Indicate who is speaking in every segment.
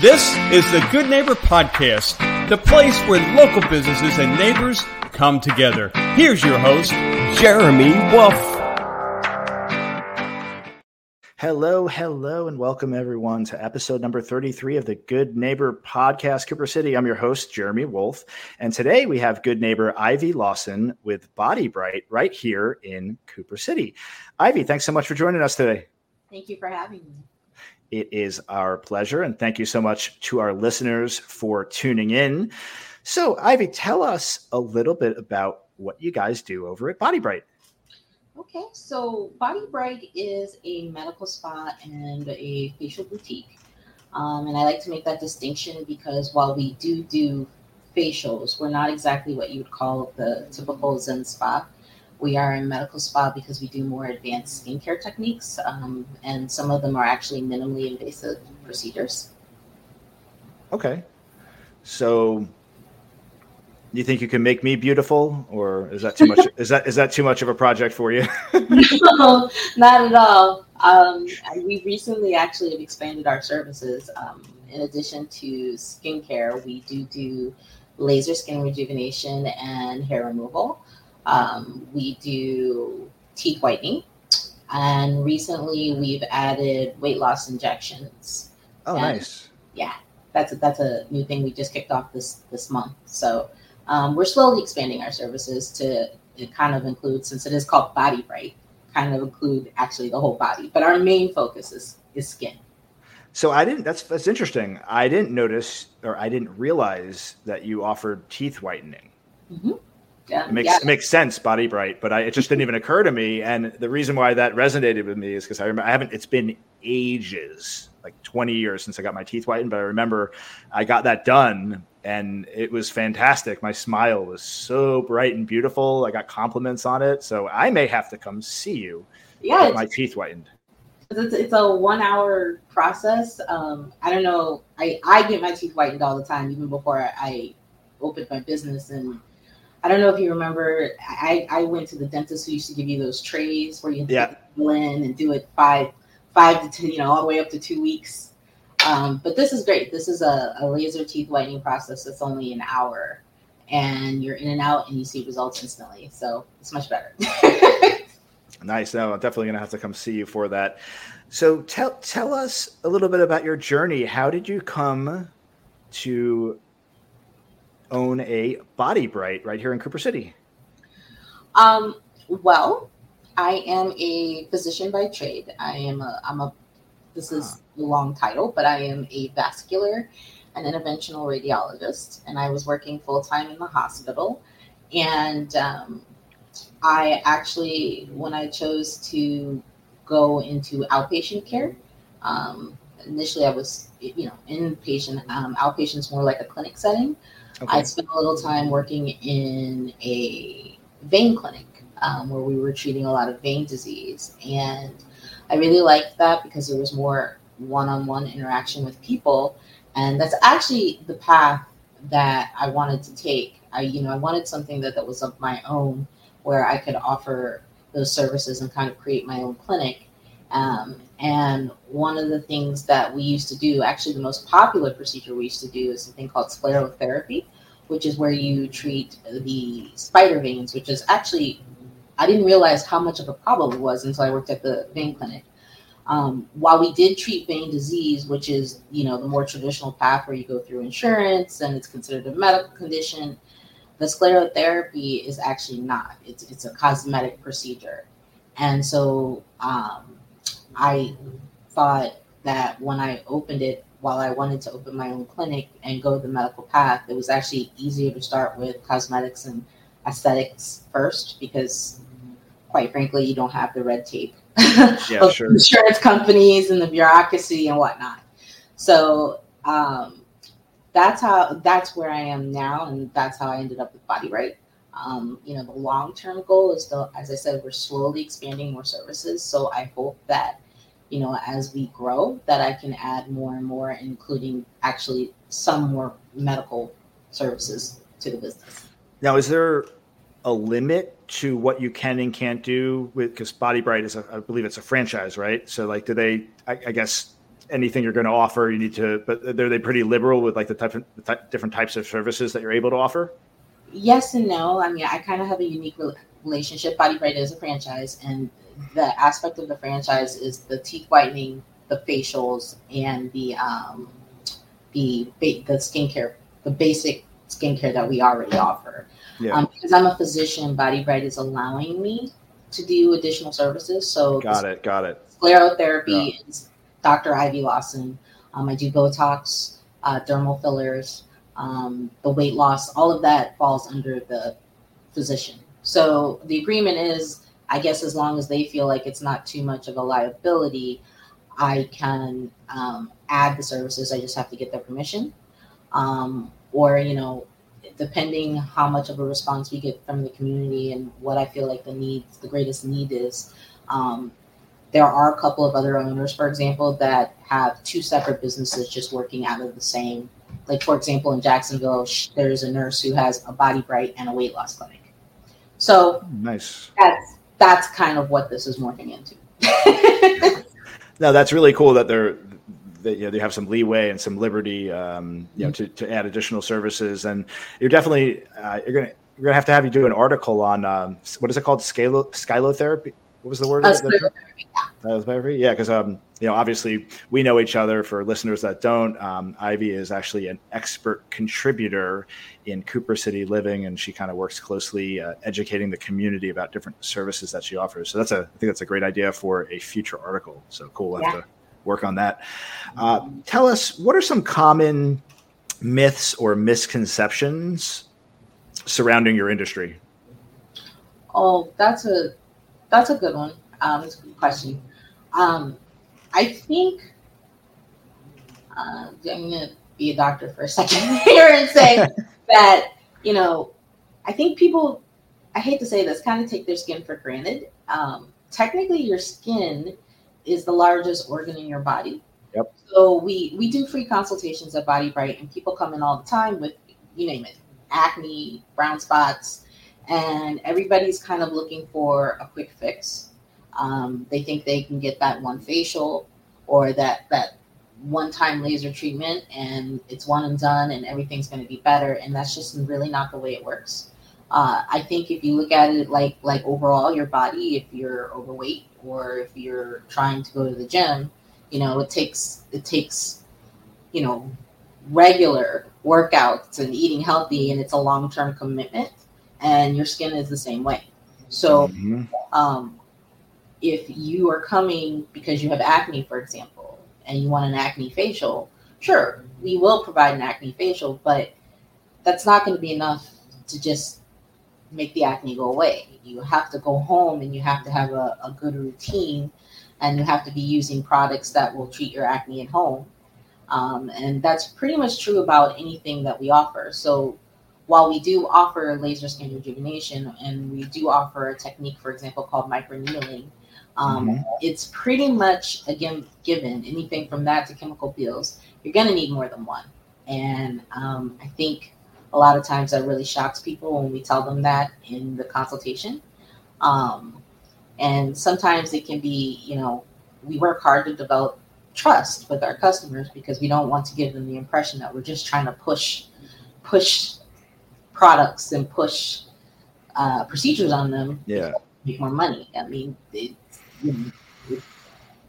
Speaker 1: This is the Good Neighbor Podcast, the place where local businesses and neighbors come together. Here's your host, Jeremy Wolf.
Speaker 2: Hello, hello, and welcome everyone to episode number 33 of the Good Neighbor Podcast, Cooper City. I'm your host, Jeremy Wolf. And today we have good neighbor Ivy Lawson with BodyBrite right here in Cooper City. Ivy, thanks so much for joining us today.
Speaker 3: Thank you for having me.
Speaker 2: It is our pleasure. And thank you so much to our listeners for tuning in. So, Ivy, tell us a little bit about what you guys do over at BodyBrite.
Speaker 3: Okay, so BodyBrite is a medical spa and a facial boutique. Um, and I like to make that distinction because while we do do facials, we're not exactly what you would call the typical Zen spa. We are a medical spa because we do more advanced skincare techniques, um, and some of them are actually minimally invasive procedures.
Speaker 2: Okay. So you think you can make me beautiful or is that too much is that is that too much of a project for you
Speaker 3: no not at all um, we recently actually have expanded our services um, in addition to skincare we do do laser skin rejuvenation and hair removal um, we do teeth whitening, and recently we've added weight loss injections.
Speaker 2: Oh,
Speaker 3: and
Speaker 2: nice.
Speaker 3: Yeah, that's a, that's a new thing we just kicked off this this month. So um, we're slowly expanding our services to kind of include, since it is called BodyBrite, kind of include actually the whole body. But our main focus is is skin.
Speaker 2: So I didn't. That's that's interesting. I didn't notice, or I didn't realize that you offered teeth whitening.
Speaker 3: Mm-hmm.
Speaker 2: Yeah, it makes yeah. it makes sense, BodyBrite, but I, it just didn't even occur to me. And the reason why that resonated with me is because I remember I haven't. It's been ages, like twenty years since I got my teeth whitened, but I remember I got that done, and it was fantastic. My smile was so bright and beautiful. I got compliments on it, so I may have to come see you.
Speaker 3: Yeah,
Speaker 2: my teeth whitened.
Speaker 3: It's, it's a one hour process. Um, I don't know. I I get my teeth whitened all the time, even before I opened my business and I don't know if you remember, I, I went to the dentist who used to give you those trays where you
Speaker 2: yeah.
Speaker 3: in and do it five, five to ten, you know, all the way up to two weeks. Um, but this is great. This is a, a laser teeth whitening process that's only an hour, and you're in and out, and you see results instantly. So it's much better.
Speaker 2: nice. No, I'm definitely gonna have to come see you for that. So tell tell us a little bit about your journey. How did you come to own a BodyBrite right here in Cooper City?
Speaker 3: Um, well, I am a physician by trade. I am a I'm a this is a long title, but I am a vascular and interventional radiologist, and I was working full time in the hospital. And um, I actually, when I chose to go into outpatient care, um, initially I was, you know, inpatient. Um, outpatient's more like a clinic setting. Okay. I spent a little time working in a vein clinic um, where we were treating a lot of vein disease. And I really liked that because there was more one on one interaction with people. And that's actually the path that I wanted to take. I, you know, I wanted something that, that was of my own where I could offer those services and kind of create my own clinic. Um, and one of the things that we used to do, actually, the most popular procedure we used to do is something called sclerotherapy, which is where you treat the spider veins, which is actually, I didn't realize how much of a problem it was until I worked at the vein clinic. Um, while we did treat vein disease, which is you know the more traditional path where you go through insurance and it's considered a medical condition, the sclerotherapy is actually not. It's it's a cosmetic procedure, and so um, I thought that when I opened it, while I wanted to open my own clinic and go the medical path, it was actually easier to start with cosmetics and aesthetics first because, quite frankly, you don't have the red tape
Speaker 2: yeah, of sure.
Speaker 3: insurance companies and the bureaucracy and whatnot. So um, that's how that's where I am now, and that's how I ended up with BodyBrite. Um, you know, the long term goal is still, as I said, we're slowly expanding more services. So I hope that you know, as we grow, that I can add more and more, including actually some more medical services to the business.
Speaker 2: Now, is there a limit to what you can and can't do with because BodyBrite is, a, I believe, it's a franchise, right? So, like, do they? I, I guess anything you're going to offer, you need to. But they're they pretty liberal with like the type of the type, different types of services that you're able to offer.
Speaker 3: Yes and no. I mean, I kind of have a unique relationship. BodyBrite is a franchise, and the aspect of the franchise is the teeth whitening, the facials, and the um, the the skincare, the basic skincare that we already offer. Yeah. Um, because I'm a physician, BodyBrite is allowing me to do additional services. So
Speaker 2: got it, got it.
Speaker 3: Sclerotherapy yeah. is Dr. Ivy Lawson. Um, I do Botox, uh, dermal fillers, um, the weight loss. All of that falls under the physician. So the agreement is, I guess, as long as they feel like it's not too much of a liability, I can um, add the services. I just have to get their permission. Um, or, you know, depending how much of a response we get from the community and what I feel like the needs, the greatest need is. Um, there are a couple of other owners, for example, that have two separate businesses just working out of the same. Like, for example, in Jacksonville, there's a nurse who has a BodyBrite and a weight loss clinic. So
Speaker 2: nice.
Speaker 3: That's that's kind of what this is morphing into.
Speaker 2: no, that's really cool that they're that you know they have some leeway and some liberty, um, you know, to, to add additional services. And you're definitely uh, you're gonna you're gonna have to have you do an article on um, what is it called, Skylo skylotherapy. What was the word? Uh, skylotherapy. Yeah, because um, you know, obviously we know each other. For listeners that don't, um, Ivy is actually an expert contributor in Cooper City Living, and she kind of works closely uh, educating the community about different services that she offers. So that's a, I think that's a great idea for a future article. So cool. We'll have yeah. to work on that. Uh, tell us what are some common myths or misconceptions surrounding your industry?
Speaker 3: Oh, that's a that's a good one. Um, it's a good question. Um, I think uh, I'm gonna be a doctor for a second here and say that you know I think people I hate to say this kind of take their skin for granted. Um, technically, your skin is the largest organ in your body.
Speaker 2: Yep.
Speaker 3: So we we do free consultations at BodyBrite, and people come in all the time with you name it, acne, brown spots, and everybody's kind of looking for a quick fix. Um, they think they can get that one facial or that that one time laser treatment, and it's one and done, and everything's going to be better. And that's just really not the way it works. Uh, I think if you look at it like like overall your body, if you're overweight or if you're trying to go to the gym, you know it takes it takes you know regular workouts and eating healthy, and it's a long term commitment. And your skin is the same way. So, mm-hmm. um, if you are coming because you have acne, for example, and you want an acne facial, sure, we will provide an acne facial, but that's not going to be enough to just make the acne go away. You have to go home and you have to have a, a good routine and you have to be using products that will treat your acne at home. Um, and that's pretty much true about anything that we offer. So while we do offer laser skin rejuvenation and we do offer a technique, for example, called microneedling, um, mm-hmm. it's pretty much again given anything from that to chemical peels, you're going to need more than one. And um, I think a lot of times that really shocks people when we tell them that in the consultation. Um, and sometimes it can be, you know, we work hard to develop trust with our customers because we don't want to give them the impression that we're just trying to push push products and push uh, procedures on them
Speaker 2: yeah
Speaker 3: make more money i mean it, it,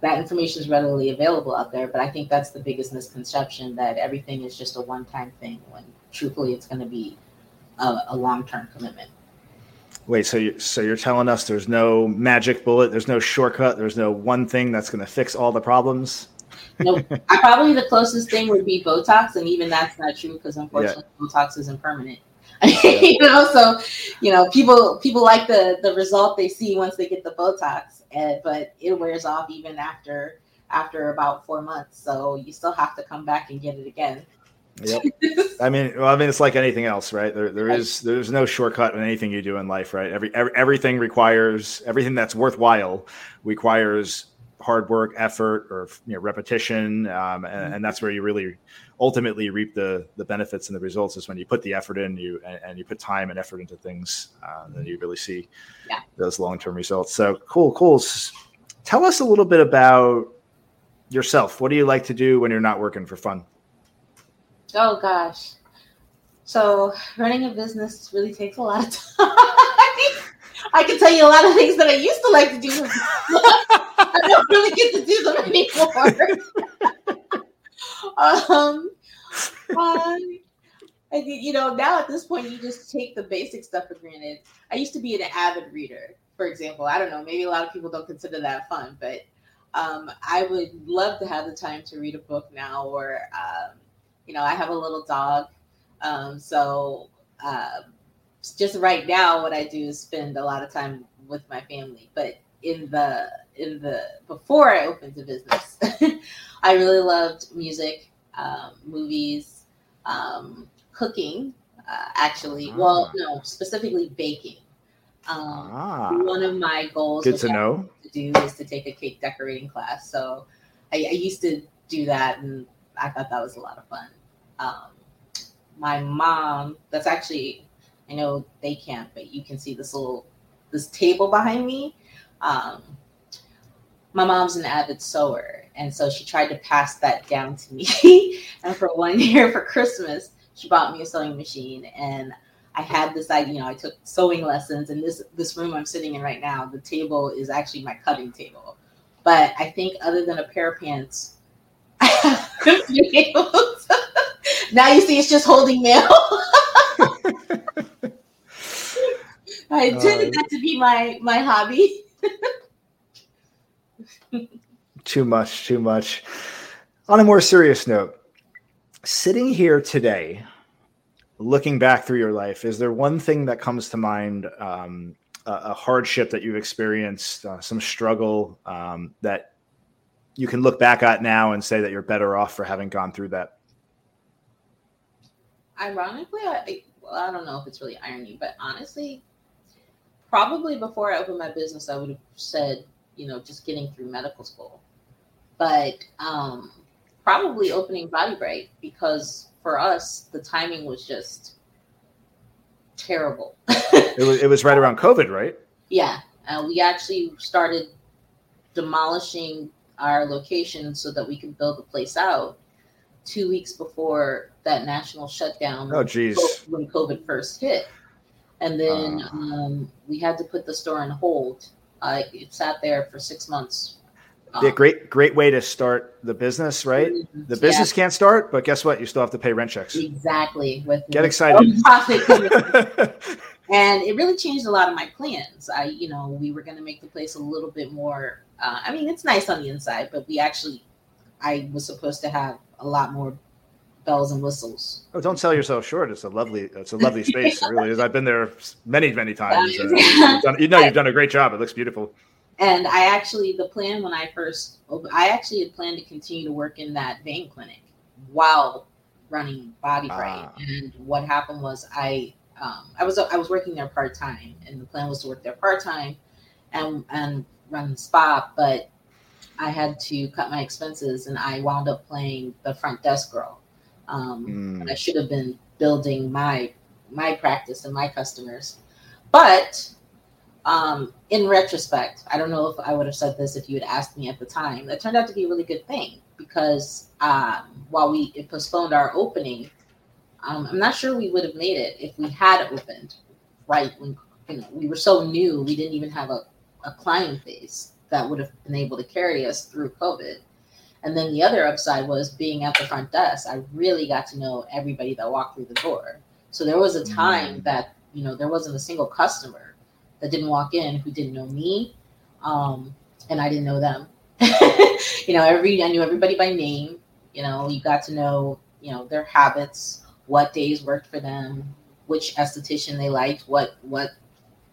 Speaker 3: that information is readily available out there but i think that's the biggest misconception that everything is just a one-time thing when truthfully, it's going to be a, a long term commitment.
Speaker 2: Wait, so you so you're telling us there's no magic bullet, there's no shortcut, there's no one thing that's going to fix all the problems?
Speaker 3: no, I probably the closest thing would be Botox, and even that's not true because unfortunately yeah. Botox isn't permanent. you know, so you know, people people like the the result they see once they get the Botox, and, but it wears off even after after about four months. So you still have to come back and get it again.
Speaker 2: Yep. I mean, well, I mean, it's like anything else, right? There, there is, there's no shortcut in anything you do in life, right? Every, every everything requires everything that's worthwhile requires hard work, effort, or you know, repetition, um, and, and, that's where you really ultimately reap the the benefits and the results. Is when you put the effort in, you and, and you put time and effort into things, uh, then you really see
Speaker 3: yeah.
Speaker 2: those long term results. So cool, cool. Tell us a little bit about yourself. What do you like to do when you're not working for fun?
Speaker 3: Oh gosh. So running a business really takes a lot of time. I can tell you a lot of things that I used to like to do. I don't really get to do them anymore. um, I, you know, now at this point, you just take the basic stuff for granted. I used to be an avid reader, for example. I don't know, maybe a lot of people don't consider that fun, but um, I would love to have the time to read a book now. Or, um, you know, I have a little dog, um, so uh, just right now, what I do is spend a lot of time with my family. But in the in the before I opened the business, I really loved music, um, movies, um, cooking. Uh, actually, ah. well, no, specifically baking. Um, ah. One of my goals.
Speaker 2: Good to know.
Speaker 3: To do is to take a cake decorating class. So I, I, used to do that, and I thought that was a lot of fun. Um, my mom, that's actually, I know they can't, but you can see this little this table behind me. Um, my mom's an avid sewer, and so she tried to pass that down to me. and for one year for Christmas, she bought me a sewing machine, and I had this idea. You know, I took sewing lessons, and this this room I'm sitting in right now, the table is actually my cutting table. But I think other than a pair of pants, now you see it's just holding mail. I intended uh, that to be my my hobby.
Speaker 2: too much, too much. On a more serious note, sitting here today, looking back through your life, is there one thing that comes to mind, um, a, a, hardship that you've experienced, uh, some struggle um, that you can look back at now and say that you're better off for having gone through that?
Speaker 3: Ironically, I, well, I don't know if it's really irony, but honestly, probably before I opened my business, I would have said, you know, just getting through medical school. But um, probably opening BodyBrite because for us, the timing was just terrible.
Speaker 2: it, was, it was right around COVID, right?
Speaker 3: Yeah. Uh, we actually started demolishing our location so that we could build the place out two weeks before that national shutdown.
Speaker 2: Oh, geez.
Speaker 3: When COVID first hit and then uh, um, we had to put the store on hold. Uh, it sat there for six months.
Speaker 2: Um, great, great way to start the business, right? Mm-hmm. The business yeah. can't start, but guess what? You still have to pay rent checks.
Speaker 3: Exactly. With
Speaker 2: get excited.
Speaker 3: and it really changed a lot of my plans. I, you know, we were going to make the place a little bit more. Uh, I mean, it's nice on the inside, but we actually, I was supposed to have a lot more bells and whistles.
Speaker 2: Oh, don't sell yourself short. It's a lovely, it's a lovely space. It really is. I've been there many, many times. Uh, done, you know, you've done a great job. It looks beautiful.
Speaker 3: And I actually, the plan when I first, I actually had planned to continue to work in that vein clinic while running BodyBrite. Ah. And what happened was I, um, I was I was working there part time, and the plan was to work there part time, and and run the spa. But I had to cut my expenses, and I wound up playing the front desk girl um, mm. I should have been building my my practice and my customers. But um, in retrospect, I don't know if I would have said this if you had asked me at the time. It turned out to be a really good thing because um, while we postponed our opening, um, I'm not sure we would have made it if we had opened right when you know, we were so new. We didn't even have a, a client base that would have been able to carry us through COVID. And then the other upside was being at the front desk. I really got to know everybody that walked through the door. So there was a time mm. that, you know, there wasn't a single customer that didn't walk in who didn't know me. Um, and I didn't know them. you know, every I knew everybody by name. You know, you got to know, you know, their habits, what days worked for them, which esthetician they liked, what what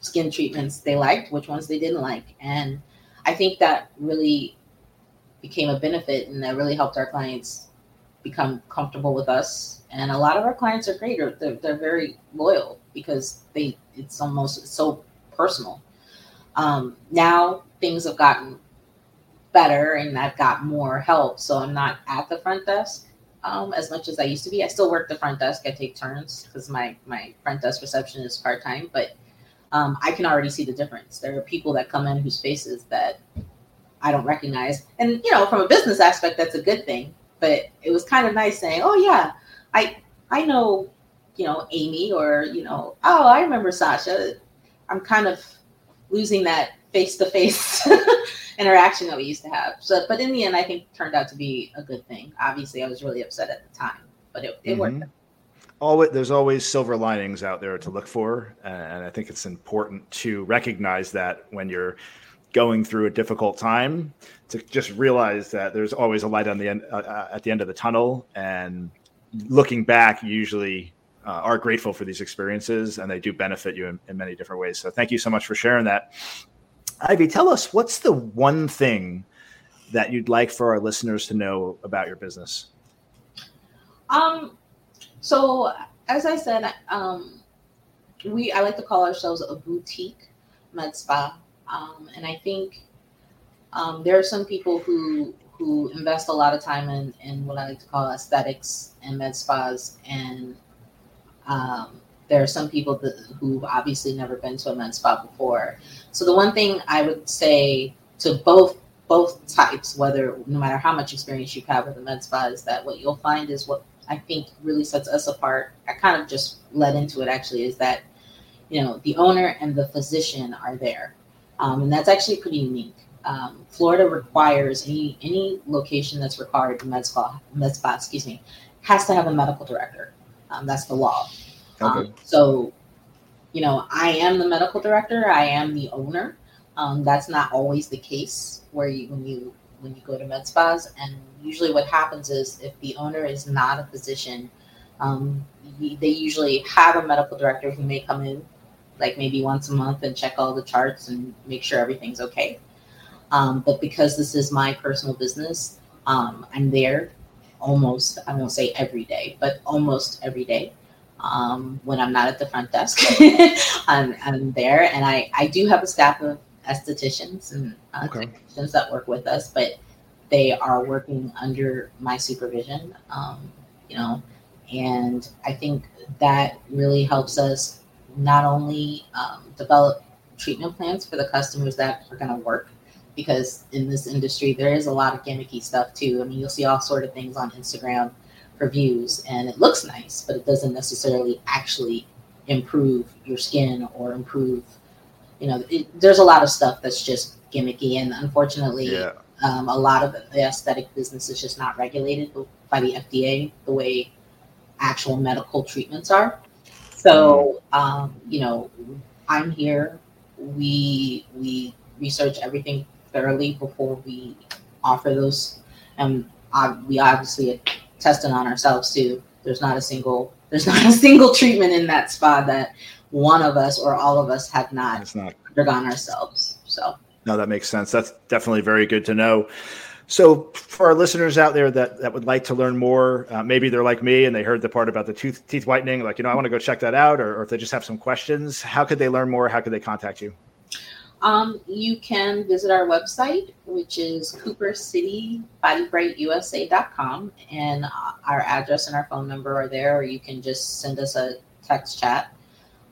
Speaker 3: skin treatments they liked, which ones they didn't like. And I think that really became a benefit and that really helped our clients become comfortable with us. And a lot of our clients are great. They're, they're very loyal because they it's almost so personal. Um, now things have gotten better and I've got more help. So I'm not at the front desk um, as much as I used to be. I still work the front desk. I take turns because my, my front desk reception is part time, but um, I can already see the difference. There are people that come in whose faces that I don't recognize. And you know, from a business aspect, that's a good thing. But it was kind of nice saying, "Oh yeah, I I know, you know, Amy, or you know, oh, I remember Sasha." I'm kind of losing that face to face interaction that we used to have. So, but in the end, I think turned out to be a good thing. Obviously, I was really upset at the time, but it, it mm-hmm. worked.
Speaker 2: Always, there's always silver linings out there to look for, and I think it's important to recognize that when you're going through a difficult time, to just realize that there's always a light on the end uh, uh at the end of the tunnel, and looking back, you usually uh, are grateful for these experiences and they do benefit you in, in, many different ways. So thank you so much for sharing that. Ivy, tell us what's the one thing that you'd like for our listeners to know about your business?
Speaker 3: Um, so as I said, um, we I like to call ourselves a boutique med spa, um, and I think um, there are some people who who invest a lot of time in, in what I like to call aesthetics and med spas, and um, there are some people that, who've obviously never been to a med spa before. So the one thing I would say to both both types, whether no matter how much experience you have with a med spa, is that what you'll find is what I think really sets us apart. I kind of just led into it actually is that you know the owner and the physician are there, um, and that's actually pretty unique. Um, Florida requires any any location that's required med spa med spa excuse me has to have a medical director. Um, that's the law. Okay. Um, so, you know, I am the medical director. I am the owner. Um, that's not always the case where you when you when you go to med spas. And usually, what happens is if the owner is not a physician, um, they usually have a medical director who may come in like maybe once a month and check all the charts and make sure everything's okay. Um, but because this is my personal business, um, I'm there almost, I won't say every day, but almost every day. Um, when I'm not at the front desk, I'm, I'm, there. And I, I do have a staff of estheticians and uh, okay. technicians that work with us, but they are working under my supervision, um, you know, and I think that really helps us not only um, develop treatment plans for the customers that are going to work because in this industry there is a lot of gimmicky stuff too. I mean, you'll see all sort of things on Instagram for views, and it looks nice, but it doesn't necessarily actually improve your skin or improve. You know, it, there's a lot of stuff that's just gimmicky, and unfortunately, yeah. um, a lot of the aesthetic business is just not regulated by the FDA the way actual medical treatments are. So, mm-hmm. um, you know, I'm here. We we research everything thoroughly before we offer those. And uh, we obviously testing on ourselves too. There's not a single there's not a single treatment in that spa that one of us or all of us have not, not undergone ourselves. So
Speaker 2: no, that makes sense. That's definitely very good to know. So, for our listeners out there that, that would like to learn more, uh, maybe they're like me and they heard the part about the tooth, teeth whitening, like, you know, I want to go check that out, or, or if they just have some questions, how could they learn more? How could they contact you?
Speaker 3: Um, you can visit our website, which is coopercitybodybriteusa.com, and our address and our phone number are there, or you can just send us a text chat.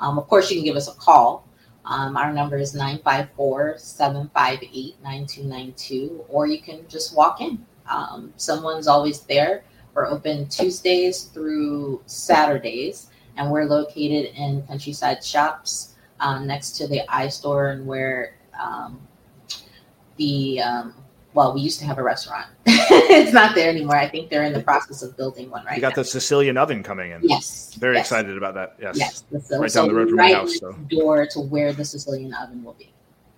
Speaker 3: Um, of course, you can give us a call. Um, our number is 954 758 9292, or you can just walk in. Um, someone's always there. We're open Tuesdays through Saturdays, and we're located in Countryside Shops um, next to the iStore and where um, the um, well, we used to have a restaurant. it's not there anymore. I think they're in the process of building one right.
Speaker 2: You got
Speaker 3: now.
Speaker 2: the Sicilian oven coming in.
Speaker 3: Yes,
Speaker 2: very
Speaker 3: yes.
Speaker 2: excited about that. Yes,
Speaker 3: yes,
Speaker 2: the, right so down the road from right my house. So.
Speaker 3: Door to where the Sicilian oven will be.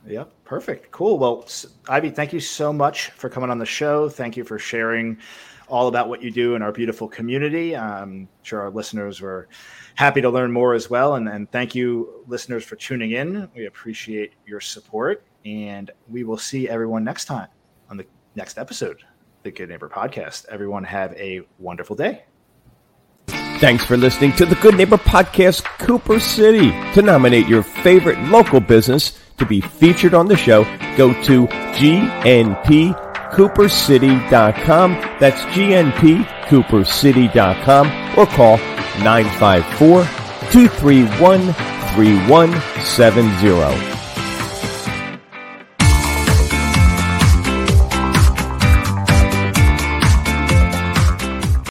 Speaker 2: Yep, perfect, cool. Well, Ivy, thank you so much for coming on the show. Thank you for sharing all about what you do in our beautiful community. I'm sure our listeners were happy to learn more as well. And, and thank you, listeners, for tuning in. We appreciate your support. And we will see everyone next time next episode, the Good Neighbor Podcast. Everyone have a wonderful day.
Speaker 1: Thanks for listening to the Good Neighbor Podcast, Cooper City. To nominate your favorite local business to be featured on the show, go to gnpcoopercity.com. That's gnpcoopercity.com or call 954 231 3170.